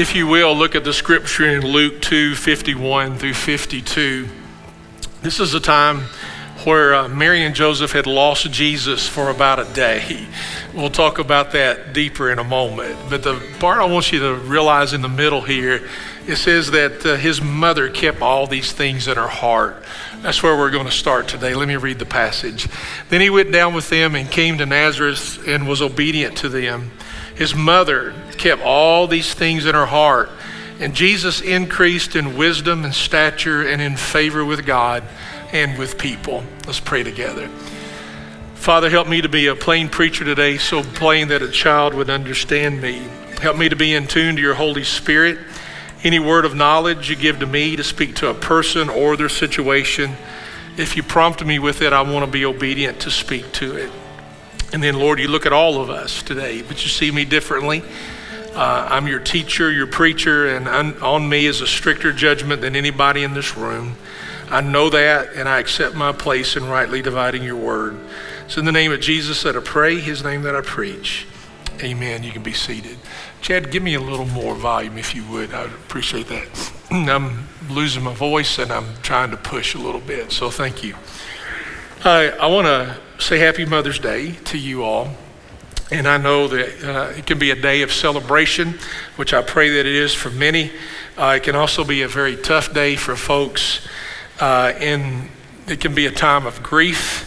If you will, look at the scripture in Luke 2 51 through 52. This is a time where uh, Mary and Joseph had lost Jesus for about a day. We'll talk about that deeper in a moment. But the part I want you to realize in the middle here, it says that uh, his mother kept all these things in her heart. That's where we're going to start today. Let me read the passage. Then he went down with them and came to Nazareth and was obedient to them. His mother kept all these things in her heart. And Jesus increased in wisdom and stature and in favor with God and with people. Let's pray together. Father, help me to be a plain preacher today, so plain that a child would understand me. Help me to be in tune to your Holy Spirit. Any word of knowledge you give to me to speak to a person or their situation, if you prompt me with it, I want to be obedient to speak to it. And then, Lord, you look at all of us today, but you see me differently. Uh, I'm your teacher, your preacher, and on me is a stricter judgment than anybody in this room. I know that, and I accept my place in rightly dividing your word. So, in the name of Jesus that I pray, his name that I preach. Amen. You can be seated. Chad, give me a little more volume if you would. I would appreciate that. I'm losing my voice and I'm trying to push a little bit, so thank you. I, I want to say Happy Mother's Day to you all. And I know that uh, it can be a day of celebration, which I pray that it is for many. Uh, it can also be a very tough day for folks, uh, and it can be a time of grief,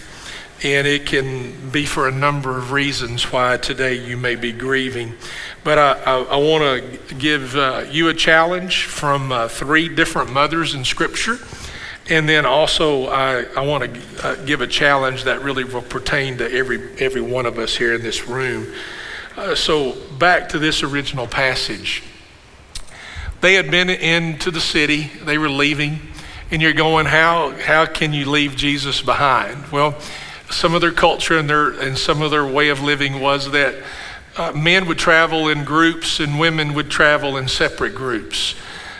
and it can be for a number of reasons why today you may be grieving. But I, I, I want to give uh, you a challenge from uh, three different mothers in Scripture. And then also, I, I want to uh, give a challenge that really will pertain to every, every one of us here in this room. Uh, so, back to this original passage. They had been into the city, they were leaving, and you're going, How, how can you leave Jesus behind? Well, some of their culture and, their, and some of their way of living was that uh, men would travel in groups and women would travel in separate groups.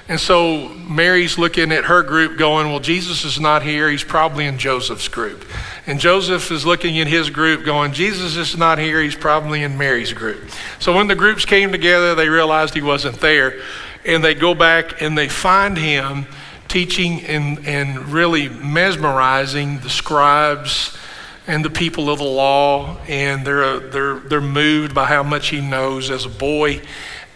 And so Mary's looking at her group going, Well, Jesus is not here. He's probably in Joseph's group. And Joseph is looking at his group going, Jesus is not here. He's probably in Mary's group. So when the groups came together, they realized he wasn't there. And they go back and they find him teaching and, and really mesmerizing the scribes and the people of the law. And they're, they're, they're moved by how much he knows as a boy.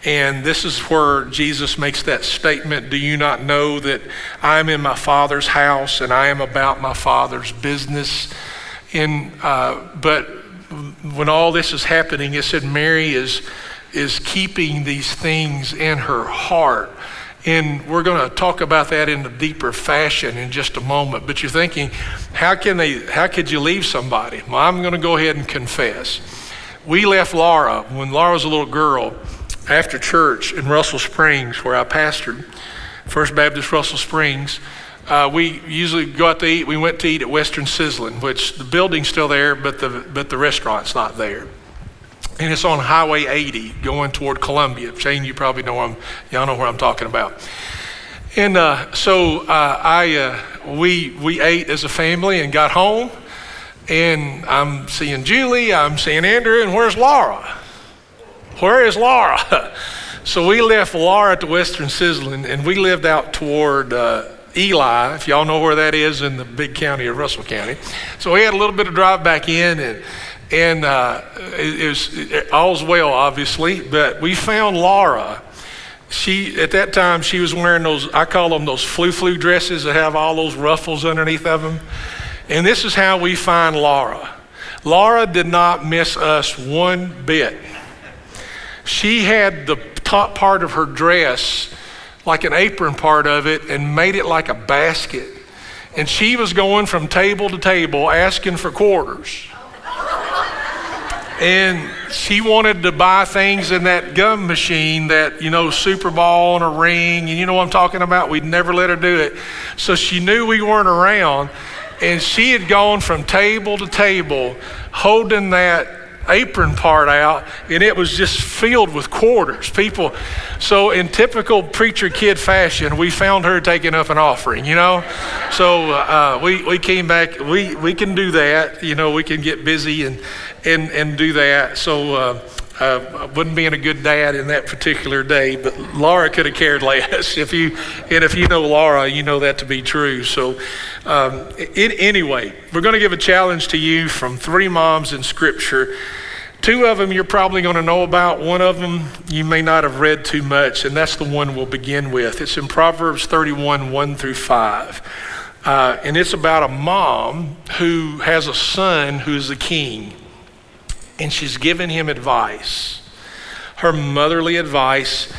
And this is where Jesus makes that statement Do you not know that I'm in my Father's house and I am about my Father's business? And, uh, but when all this is happening, it said Mary is, is keeping these things in her heart. And we're going to talk about that in a deeper fashion in just a moment. But you're thinking, how can they, how could you leave somebody? Well, I'm going to go ahead and confess. We left Laura when Laura was a little girl after church in Russell Springs, where I pastored, First Baptist Russell Springs, uh, we usually go out to eat. We went to eat at Western Sizzlin', which the building's still there, but the, but the restaurant's not there. And it's on Highway 80 going toward Columbia. Shane, you probably know I'm, y'all know where I'm talking about. And uh, so uh, I, uh, we, we ate as a family and got home. And I'm seeing Julie, I'm seeing Andrew, and where's Laura? Where is Laura? so we left Laura at the Western Sizzling and we lived out toward uh, Eli, if y'all know where that is in the big county of Russell County. So we had a little bit of drive back in, and and uh, it, it, was it, all's well, obviously. But we found Laura. She at that time she was wearing those I call them those flu flu dresses that have all those ruffles underneath of them. And this is how we find Laura. Laura did not miss us one bit she had the top part of her dress like an apron part of it and made it like a basket. And she was going from table to table asking for quarters. and she wanted to buy things in that gum machine that, you know, Super Ball and a ring, and you know what I'm talking about? We'd never let her do it. So she knew we weren't around, and she had gone from table to table holding that apron part out, and it was just filled with quarters. People, so in typical preacher kid fashion, we found her taking up an offering, you know? So uh, we, we came back, we, we can do that, you know, we can get busy and, and, and do that. So uh, I wasn't being a good dad in that particular day, but Laura could have cared less. If you and if you know Laura, you know that to be true. So, um, it, anyway, we're going to give a challenge to you from three moms in Scripture. Two of them you're probably going to know about. One of them you may not have read too much, and that's the one we'll begin with. It's in Proverbs 31, 1 through 5. Uh, and it's about a mom who has a son who's a king and she's given him advice, her motherly advice.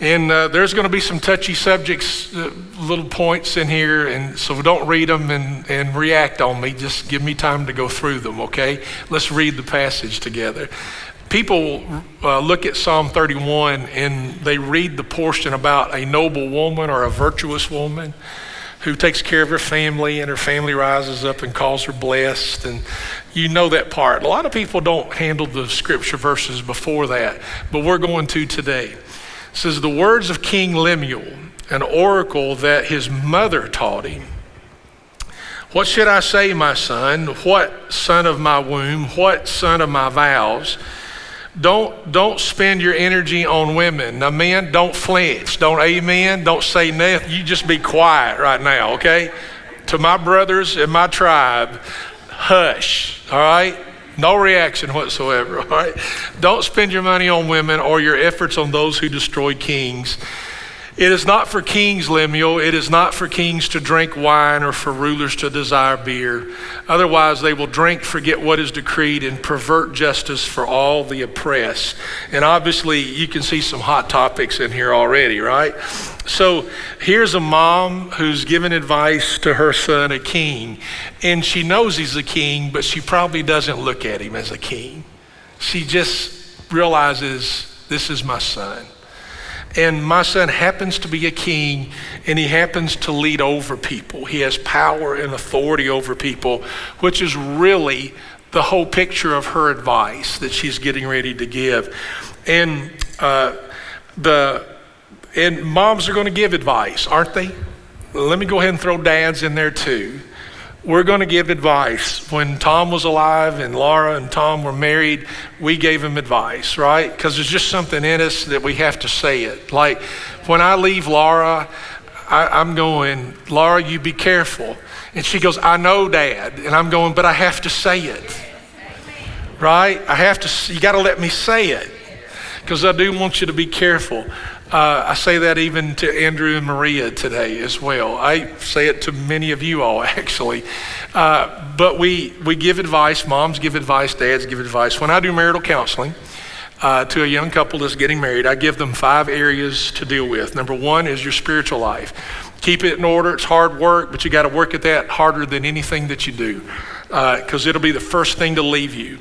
And uh, there's going to be some touchy subjects, uh, little points in here, and so don't read them and, and react on me. Just give me time to go through them, okay? Let's read the passage together. People uh, look at Psalm 31 and they read the portion about a noble woman or a virtuous woman who takes care of her family and her family rises up and calls her blessed and you know that part a lot of people don't handle the scripture verses before that but we're going to today it says the words of king lemuel an oracle that his mother taught him what should i say my son what son of my womb what son of my vows don't, don't spend your energy on women. Now, men, don't flinch. Don't amen. Don't say nothing. You just be quiet right now, okay? To my brothers and my tribe, hush, all right? No reaction whatsoever, all right? Don't spend your money on women or your efforts on those who destroy kings. It is not for kings, Lemuel. It is not for kings to drink wine or for rulers to desire beer. Otherwise, they will drink, forget what is decreed, and pervert justice for all the oppressed. And obviously, you can see some hot topics in here already, right? So here's a mom who's giving advice to her son, a king, and she knows he's a king, but she probably doesn't look at him as a king. She just realizes this is my son. And my son happens to be a king and he happens to lead over people. He has power and authority over people, which is really the whole picture of her advice that she's getting ready to give. And uh, the and moms are going to give advice, aren't they? Let me go ahead and throw dads in there too we're going to give advice. When Tom was alive and Laura and Tom were married, we gave him advice, right? Because there's just something in us that we have to say it. Like when I leave Laura, I, am going, Laura, you be careful. And she goes, I know, Dad. And I'm going, but I have to say it. Right? I have to, you got to let me say it. Because I do want you to be careful. Uh, I say that even to Andrew and Maria today as well. I say it to many of you all, actually. Uh, but we, we give advice, moms give advice, dads give advice. When I do marital counseling uh, to a young couple that's getting married, I give them five areas to deal with. Number one is your spiritual life. Keep it in order. It's hard work, but you got to work at that harder than anything that you do because uh, it'll be the first thing to leave you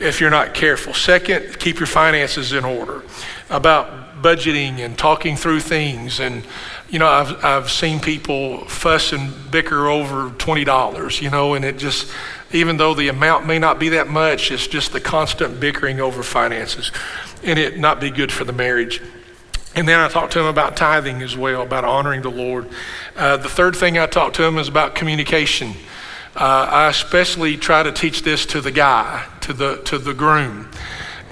if you're not careful. Second, keep your finances in order. About budgeting and talking through things. And, you know, I've, I've seen people fuss and bicker over $20, you know, and it just, even though the amount may not be that much, it's just the constant bickering over finances and it not be good for the marriage. And then I talked to him about tithing as well, about honoring the Lord. Uh, the third thing I talked to him is about communication. Uh, I especially try to teach this to the guy, to the to the groom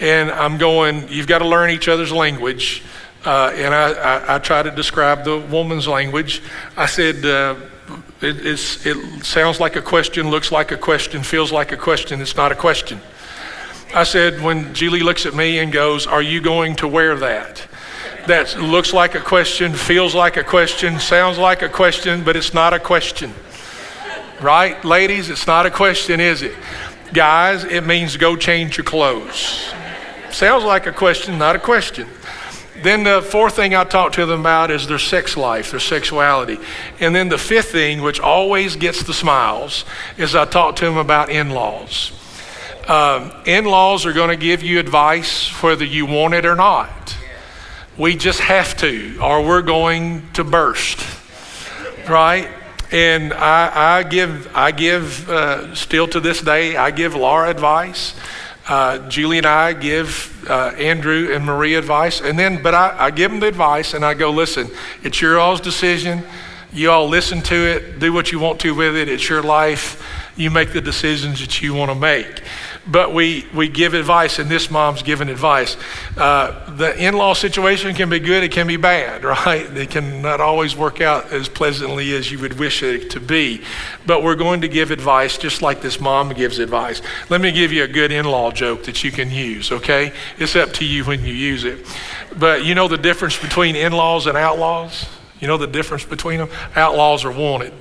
and I'm going, you've got to learn each other's language. Uh, and I, I, I, try to describe the woman's language. I said, uh, it, it sounds like a question, looks like a question, feels like a question. It's not a question. I said, when Julie looks at me and goes, Are you going to wear that? That looks like a question, feels like a question, sounds like a question, but it's not a question. Right, ladies? It's not a question, is it? Guys, it means go change your clothes. Sounds like a question, not a question. Then the fourth thing I talk to them about is their sex life, their sexuality. And then the fifth thing, which always gets the smiles, is I talk to them about in laws. Um, in laws are going to give you advice whether you want it or not. We just have to, or we're going to burst, right? And I, I give, I give uh, still to this day, I give Laura advice. Uh, Julie and I give uh, Andrew and Marie advice, and then, but I, I give them the advice and I go, listen, it's your all's decision. You all listen to it, do what you want to with it. It's your life. You make the decisions that you want to make. But we, we give advice, and this mom's giving advice. Uh, the in law situation can be good, it can be bad, right? It can not always work out as pleasantly as you would wish it to be. But we're going to give advice just like this mom gives advice. Let me give you a good in law joke that you can use, okay? It's up to you when you use it. But you know the difference between in laws and outlaws? You know the difference between them? Outlaws are wanted.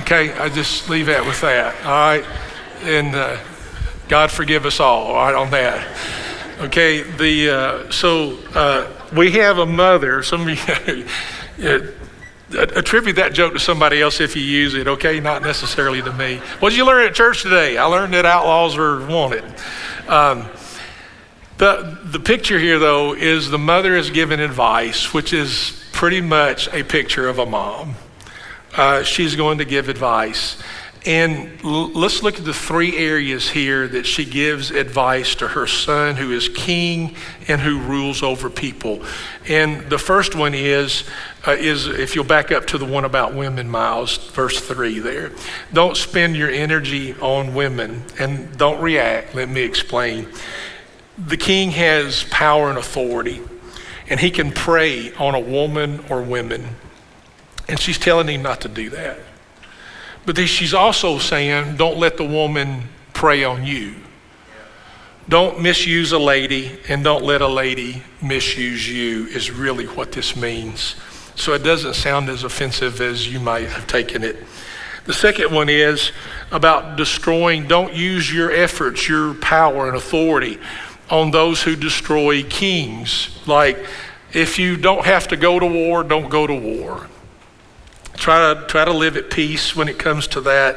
Okay, I just leave that with that. All right, and uh, God forgive us all. All right, on that. Okay, the uh, so uh, we have a mother. Some of you. attribute that joke to somebody else if you use it, okay? Not necessarily to me. What did you learn at church today? I learned that outlaws are wanted. Um, the, the picture here, though, is the mother is given advice, which is pretty much a picture of a mom. Uh, she's going to give advice. And l- let's look at the three areas here that she gives advice to her son, who is king and who rules over people. And the first one is, uh, is if you'll back up to the one about women, Miles, verse 3 there. Don't spend your energy on women and don't react. Let me explain the king has power and authority, and he can prey on a woman or women. And she's telling him not to do that. But then she's also saying, don't let the woman prey on you. Don't misuse a lady, and don't let a lady misuse you, is really what this means. So it doesn't sound as offensive as you might have taken it. The second one is about destroying, don't use your efforts, your power and authority on those who destroy kings. Like, if you don't have to go to war, don't go to war. Try to, try to live at peace when it comes to that.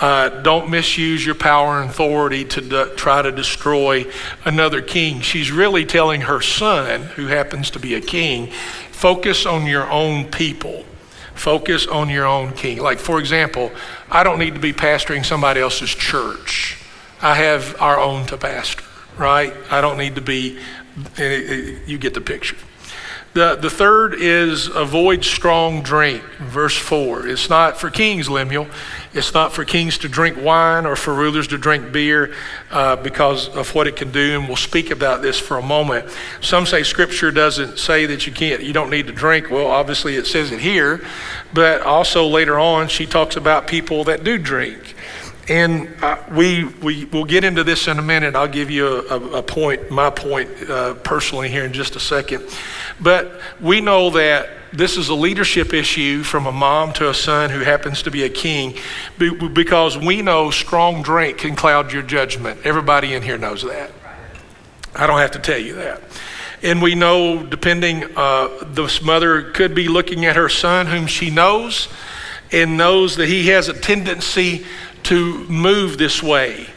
Uh, don't misuse your power and authority to try to destroy another king. She's really telling her son, who happens to be a king, focus on your own people. Focus on your own king. Like, for example, I don't need to be pastoring somebody else's church. I have our own to pastor right? I don't need to be, you get the picture. The, the third is avoid strong drink, verse 4. It's not for kings, Lemuel. It's not for kings to drink wine or for rulers to drink beer uh, because of what it can do, and we'll speak about this for a moment. Some say Scripture doesn't say that you can't, you don't need to drink. Well, obviously it says it here, but also later on she talks about people that do drink. And uh, we, we will get into this in a minute. I'll give you a, a, a point, my point uh, personally here in just a second. But we know that this is a leadership issue from a mom to a son who happens to be a king because we know strong drink can cloud your judgment. Everybody in here knows that. I don't have to tell you that. And we know, depending, uh, this mother could be looking at her son, whom she knows, and knows that he has a tendency to move this way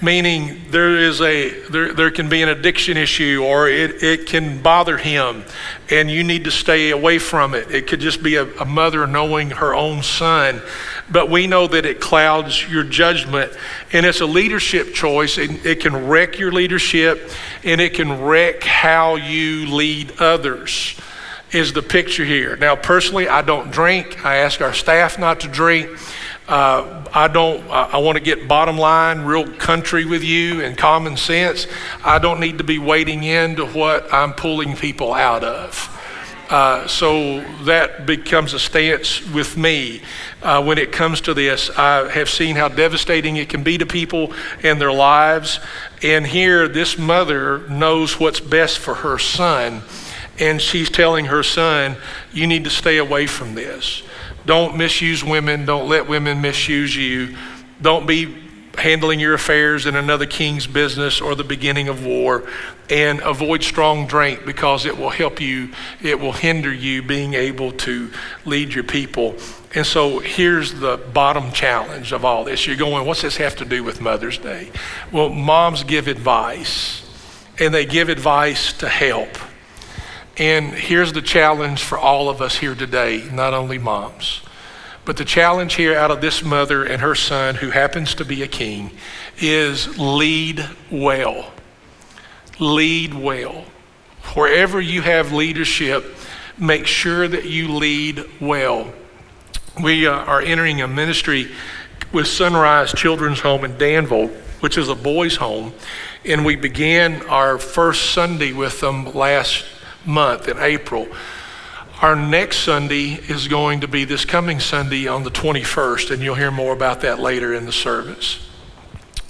meaning there is a there, there can be an addiction issue or it, it can bother him and you need to stay away from it. It could just be a, a mother knowing her own son. But we know that it clouds your judgment and it's a leadership choice and it can wreck your leadership and it can wreck how you lead others is the picture here. Now personally i don't drink. I ask our staff not to drink uh, I don't, I, I want to get bottom line, real country with you and common sense. I don't need to be wading into what I'm pulling people out of. Uh, so that becomes a stance with me uh, when it comes to this. I have seen how devastating it can be to people and their lives. And here, this mother knows what's best for her son. And she's telling her son, You need to stay away from this. Don't misuse women. Don't let women misuse you. Don't be handling your affairs in another king's business or the beginning of war. And avoid strong drink because it will help you, it will hinder you being able to lead your people. And so here's the bottom challenge of all this. You're going, what's this have to do with Mother's Day? Well, moms give advice, and they give advice to help. And here's the challenge for all of us here today, not only moms. But the challenge here out of this mother and her son, who happens to be a king, is lead well. Lead well. Wherever you have leadership, make sure that you lead well. we uh, are entering a ministry with Sunrise Children's Home in Danville, which is a boys' home. And we began our first Sunday with them last month in April. Our next Sunday is going to be this coming Sunday on the 21st, and you'll hear more about that later in the service.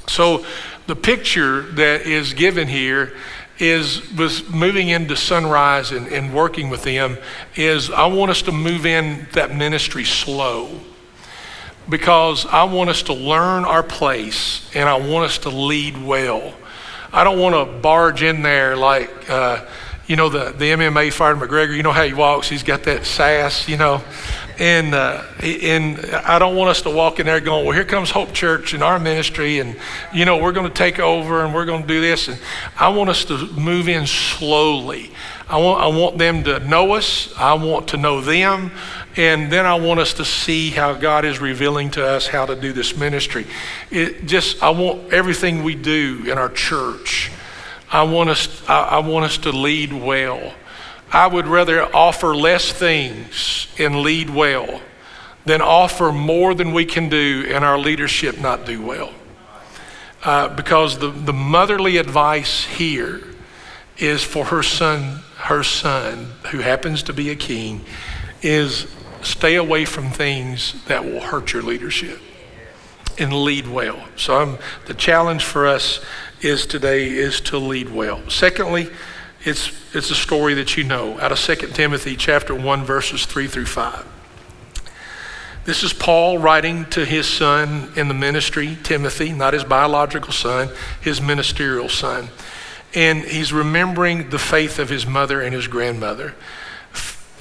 So, the picture that is given here is was moving into sunrise and, and working with them is i want us to move in that ministry slow because i want us to learn our place and i want us to lead well i don't want to barge in there like uh, you know the, the mma fighter mcgregor you know how he walks he's got that sass you know and uh, and I don't want us to walk in there going, well, here comes Hope Church and our ministry, and you know we're going to take over and we're going to do this. And I want us to move in slowly. I want I want them to know us. I want to know them, and then I want us to see how God is revealing to us how to do this ministry. It just I want everything we do in our church. I want us I, want us to lead well. I would rather offer less things and lead well than offer more than we can do and our leadership not do well. Uh, because the, the motherly advice here is for her son, her son, who happens to be a king, is stay away from things that will hurt your leadership and lead well. So I'm, the challenge for us is today is to lead well. Secondly, it's, it's a story that you know out of 2 Timothy chapter 1, verses 3 through 5. This is Paul writing to his son in the ministry, Timothy, not his biological son, his ministerial son. And he's remembering the faith of his mother and his grandmother.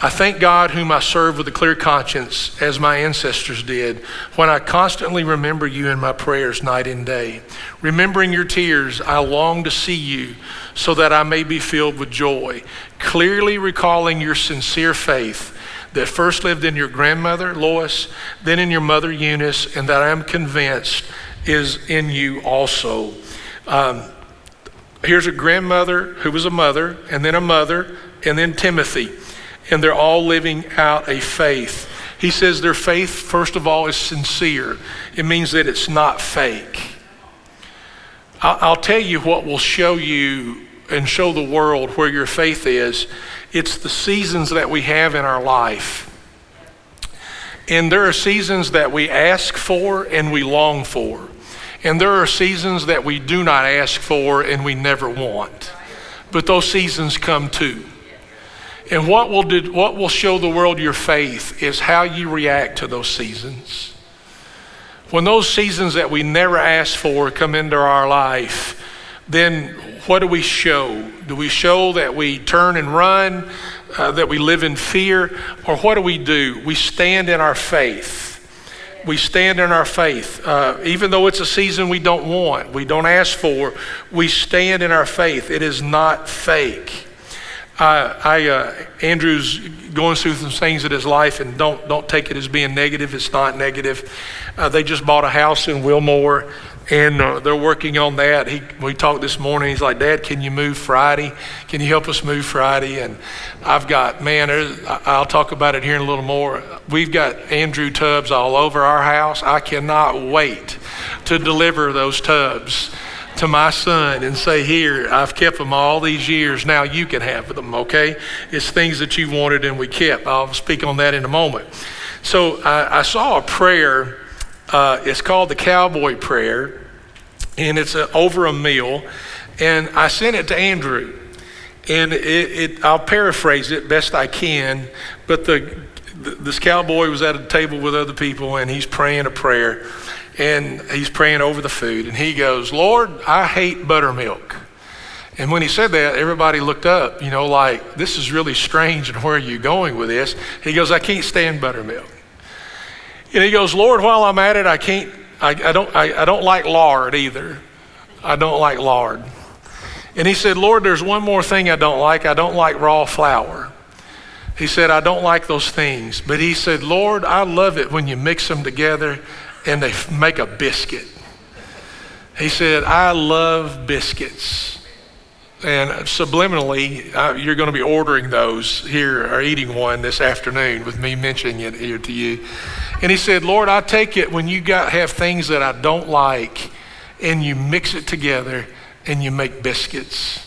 I thank God, whom I serve with a clear conscience, as my ancestors did, when I constantly remember you in my prayers night and day. Remembering your tears, I long to see you so that I may be filled with joy, clearly recalling your sincere faith that first lived in your grandmother, Lois, then in your mother, Eunice, and that I am convinced is in you also. Um, here's a grandmother who was a mother, and then a mother, and then Timothy and they're all living out a faith. He says their faith, first of all, is sincere. It means that it's not fake. I'll tell you what will show you and show the world where your faith is. It's the seasons that we have in our life. And there are seasons that we ask for and we long for. And there are seasons that we do not ask for and we never want. But those seasons come too. And what will, what will show the world your faith is how you react to those seasons. When those seasons that we never asked for come into our life, then what do we show? Do we show that we turn and run, uh, that we live in fear, or what do we do? We stand in our faith. We stand in our faith. Uh, even though it's a season we don't want, we don't ask for, we stand in our faith. It is not fake. I, I uh, Andrew's going through some things in his life, and don't don't take it as being negative. It's not negative. Uh, they just bought a house in Wilmore, and uh, they're working on that. He, we talked this morning. He's like, Dad, can you move Friday? Can you help us move Friday? And I've got, man, I'll talk about it here in a little more. We've got Andrew tubs all over our house. I cannot wait to deliver those tubs to my son and say, Here, I've kept them all these years. Now you can have them, okay? It's things that you wanted and we kept. I'll speak on that in a moment. So I, I saw a prayer. Uh, it's called the Cowboy Prayer, and it's a, over a meal. And I sent it to Andrew. And it, it, I'll paraphrase it best I can, but the, this cowboy was at a table with other people and he's praying a prayer and he's praying over the food, and he goes, Lord, I hate buttermilk. And when he said that, everybody looked up, you know, like, this is really strange, and where are you going with this? He goes, I can't stand buttermilk. And he goes, Lord, while I'm at it, I can't, I, I don't, I, I don't like lard either. I don't like lard. And he said, Lord, there's one more thing I don't like. I don't like raw flour. He said, I don't like those things. But he said, Lord, I love it when you mix them together and they make a biscuit. He said, I love biscuits. And subliminally, uh, you're going to be ordering those here or eating one this afternoon with me mentioning it here to you. And he said, Lord, I take it when you got have things that I don't like and you mix it together and you make biscuits.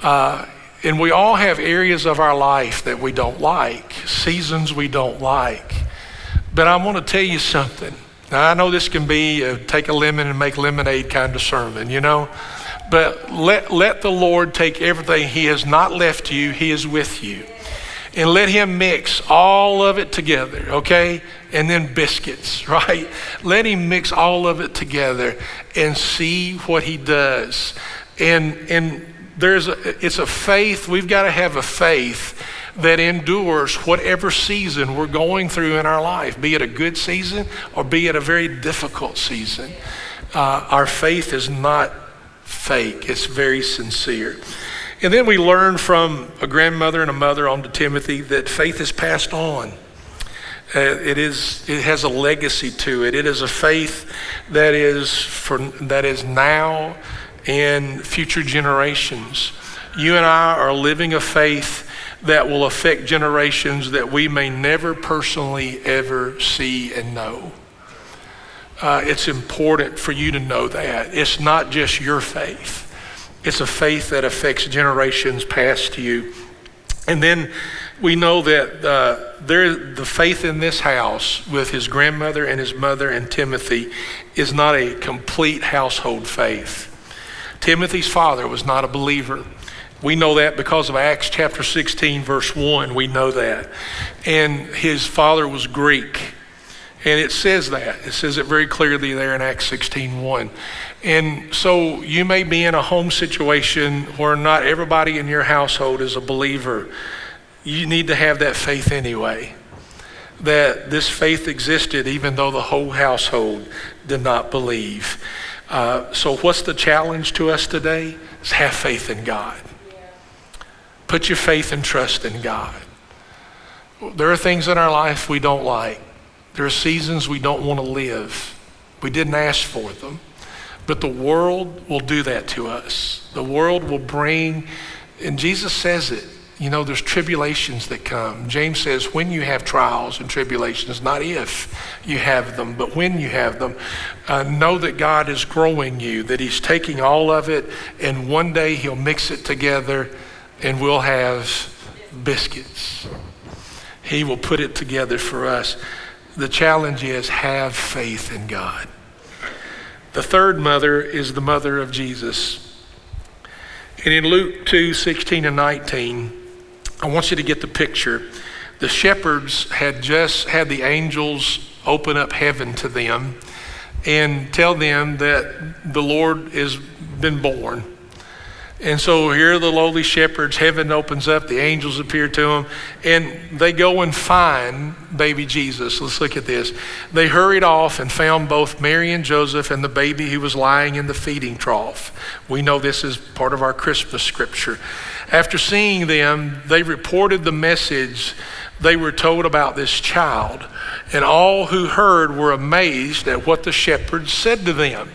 Uh, and we all have areas of our life that we don't like, seasons we don't like. But I want to tell you something. Now, I know this can be a take a lemon and make lemonade kind of sermon, you know? But let, let the Lord take everything. He has not left you, He is with you. And let Him mix all of it together, okay? And then biscuits, right? Let Him mix all of it together and see what He does. And, and there's a, it's a faith, we've got to have a faith that endures whatever season we're going through in our life, be it a good season or be it a very difficult season. Uh, our faith is not fake, it's very sincere. And then we learn from a grandmother and a mother on to Timothy that faith is passed on. Uh, it is it has a legacy to it. It is a faith that is for that is now and future generations. You and I are living a faith that will affect generations that we may never personally ever see and know. Uh, it's important for you to know that. It's not just your faith, it's a faith that affects generations past you. And then we know that uh, there, the faith in this house with his grandmother and his mother and Timothy is not a complete household faith. Timothy's father was not a believer. We know that because of Acts chapter 16, verse 1. We know that. And his father was Greek. And it says that. It says it very clearly there in Acts 16 1. And so you may be in a home situation where not everybody in your household is a believer. You need to have that faith anyway. That this faith existed even though the whole household did not believe. Uh, so, what's the challenge to us today? Is have faith in God. Put your faith and trust in God. There are things in our life we don't like. There are seasons we don't want to live. We didn't ask for them. But the world will do that to us. The world will bring, and Jesus says it, you know, there's tribulations that come. James says, when you have trials and tribulations, not if you have them, but when you have them, uh, know that God is growing you, that He's taking all of it, and one day He'll mix it together and we'll have biscuits. He will put it together for us. The challenge is have faith in God. The third mother is the mother of Jesus. And in Luke 2 16 and 19, I want you to get the picture. The shepherds had just had the angels open up heaven to them and tell them that the Lord has been born. And so here are the lowly shepherds. Heaven opens up, the angels appear to them, and they go and find baby Jesus. Let's look at this. They hurried off and found both Mary and Joseph and the baby who was lying in the feeding trough. We know this is part of our Christmas scripture. After seeing them, they reported the message they were told about this child, and all who heard were amazed at what the shepherds said to them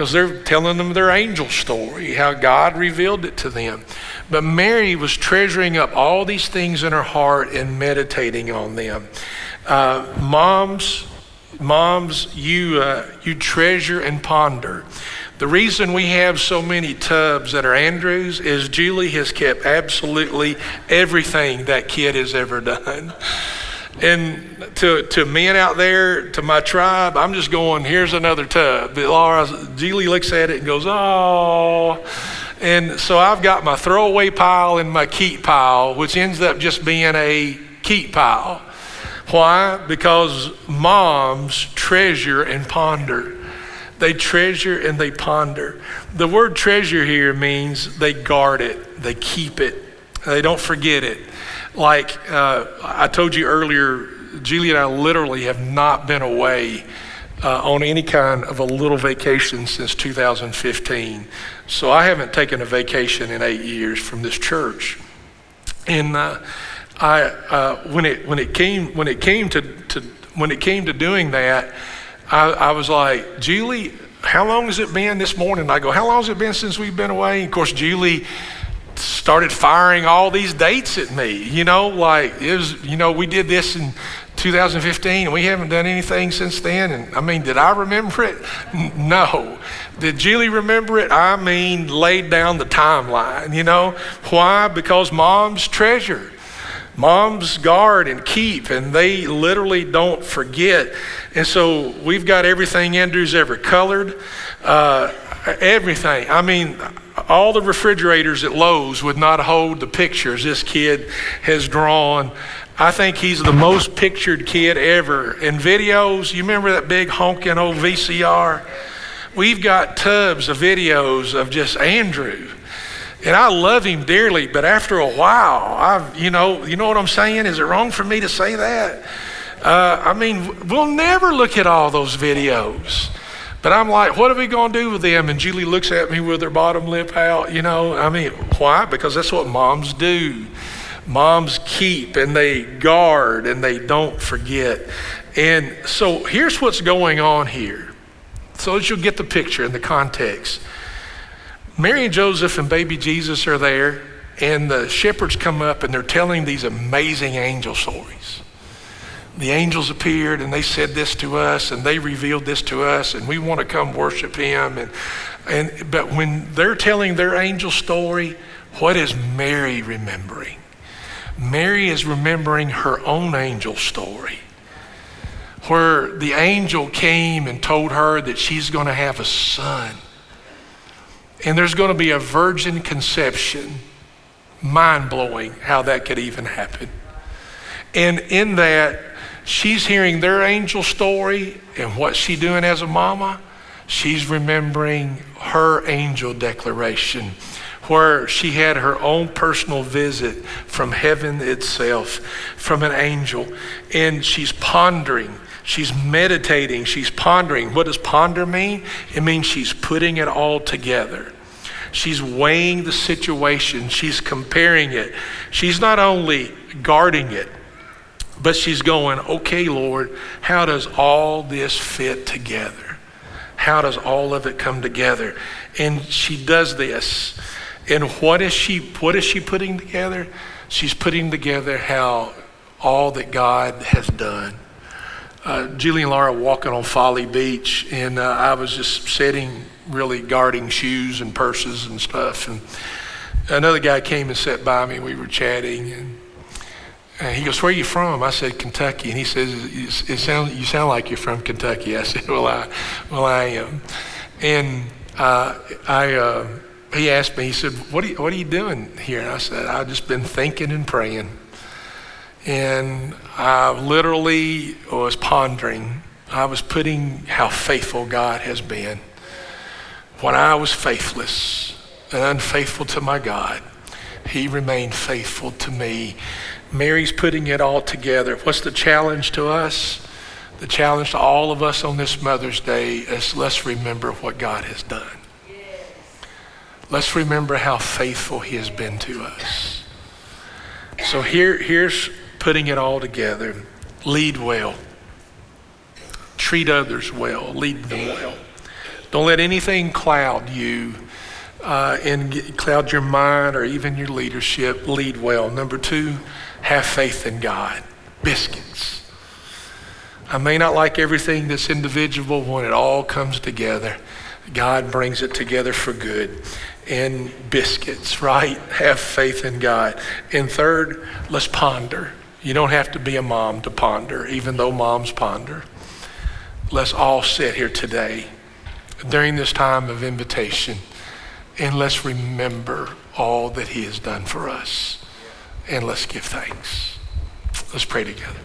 because they're telling them their angel story, how God revealed it to them. But Mary was treasuring up all these things in her heart and meditating on them. Uh, moms, moms, you uh, you treasure and ponder. The reason we have so many tubs that are Andrews is Julie has kept absolutely everything that kid has ever done. And to, to men out there, to my tribe, I'm just going, here's another tub. But Laura, Julie looks at it and goes, oh. And so I've got my throwaway pile and my keep pile, which ends up just being a keep pile. Why? Because moms treasure and ponder. They treasure and they ponder. The word treasure here means they guard it, they keep it, they don't forget it. Like uh, I told you earlier, Julie and I literally have not been away uh, on any kind of a little vacation since 2015. So I haven't taken a vacation in eight years from this church. And uh, I, uh, when it when it came when it came to, to when it came to doing that, I, I was like, Julie, how long has it been this morning? I go, how long has it been since we've been away? And of course, Julie started firing all these dates at me. You know, like it was, you know, we did this in 2015 and we haven't done anything since then. And I mean, did I remember it? No. Did Julie remember it? I mean, laid down the timeline, you know? Why? Because moms treasure. Moms guard and keep, and they literally don't forget. And so we've got everything Andrew's ever colored, uh, everything. I mean, all the refrigerators at Lowe's would not hold the pictures this kid has drawn. I think he's the most pictured kid ever. In videos, you remember that big honking old VCR? We've got tubs of videos of just Andrew. And I love him dearly, but after a while, I've, you know, you know what I'm saying? Is it wrong for me to say that? Uh, I mean, we'll never look at all those videos. But I'm like, what are we going to do with them? And Julie looks at me with her bottom lip out, you know. I mean, why? Because that's what moms do. Moms keep and they guard and they don't forget. And so here's what's going on here. So that you'll get the picture and the context. Mary and Joseph and baby Jesus are there, and the shepherds come up and they're telling these amazing angel stories the angels appeared and they said this to us and they revealed this to us and we want to come worship him. And and but when they're telling their angel story what is mary remembering? Mary is remembering her own angel story where the angel came and told her that she's going to have a son. And there's going to be a virgin conception mind blowing how that could even happen. And in that she's hearing their angel story and what's she doing as a mama? She's remembering her angel declaration where she had her own personal visit from heaven itself, from an angel. And she's pondering, she's meditating, she's pondering. What does ponder mean? It means she's putting it all together. She's weighing the situation, she's comparing it. She's not only guarding it, but she's going, okay, Lord, how does all this fit together? How does all of it come together? And she does this. And what is she what is she putting together? She's putting together how all that God has done. Uh, Julie and Laura walking on Folly Beach, and uh, I was just sitting, really guarding shoes and purses and stuff. And another guy came and sat by me. We were chatting, and and he goes, "Where are you from?" I said, "Kentucky." And he says, "It sound you sound like you're from Kentucky." I said, "Well, I, well, I am." And uh, I, uh, he asked me. He said, "What are you, what are you doing here?" And I said, "I've just been thinking and praying." And I literally was pondering. I was putting how faithful God has been. When I was faithless and unfaithful to my God, He remained faithful to me Mary's putting it all together. What's the challenge to us? The challenge to all of us on this Mother's Day is let's remember what God has done. Let's remember how faithful He has been to us. So here, here's putting it all together. Lead well. Treat others well. Lead them well. Don't let anything cloud you uh, and cloud your mind or even your leadership. Lead well. Number two, have faith in God. Biscuits. I may not like everything that's individual when it all comes together. God brings it together for good. And biscuits, right? Have faith in God. And third, let's ponder. You don't have to be a mom to ponder, even though moms ponder. Let's all sit here today during this time of invitation and let's remember all that He has done for us and let's give thanks. Let's pray together.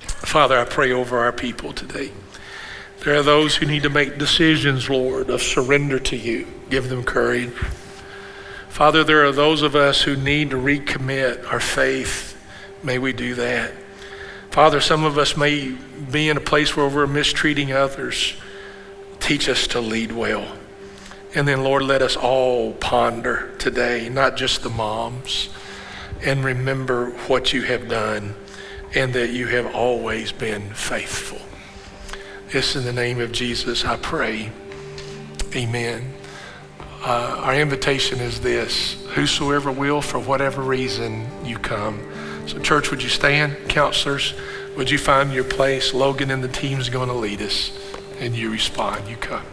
Father, I pray over our people today. There are those who need to make decisions, Lord, of surrender to you. Give them courage. Father, there are those of us who need to recommit our faith. May we do that. Father, some of us may be in a place where we're mistreating others. Teach us to lead well. And then, Lord, let us all ponder today, not just the moms and remember what you have done and that you have always been faithful. This in the name of Jesus, I pray. Amen. Uh, our invitation is this whosoever will, for whatever reason, you come. So, church, would you stand? Counselors, would you find your place? Logan and the team's going to lead us, and you respond. You come.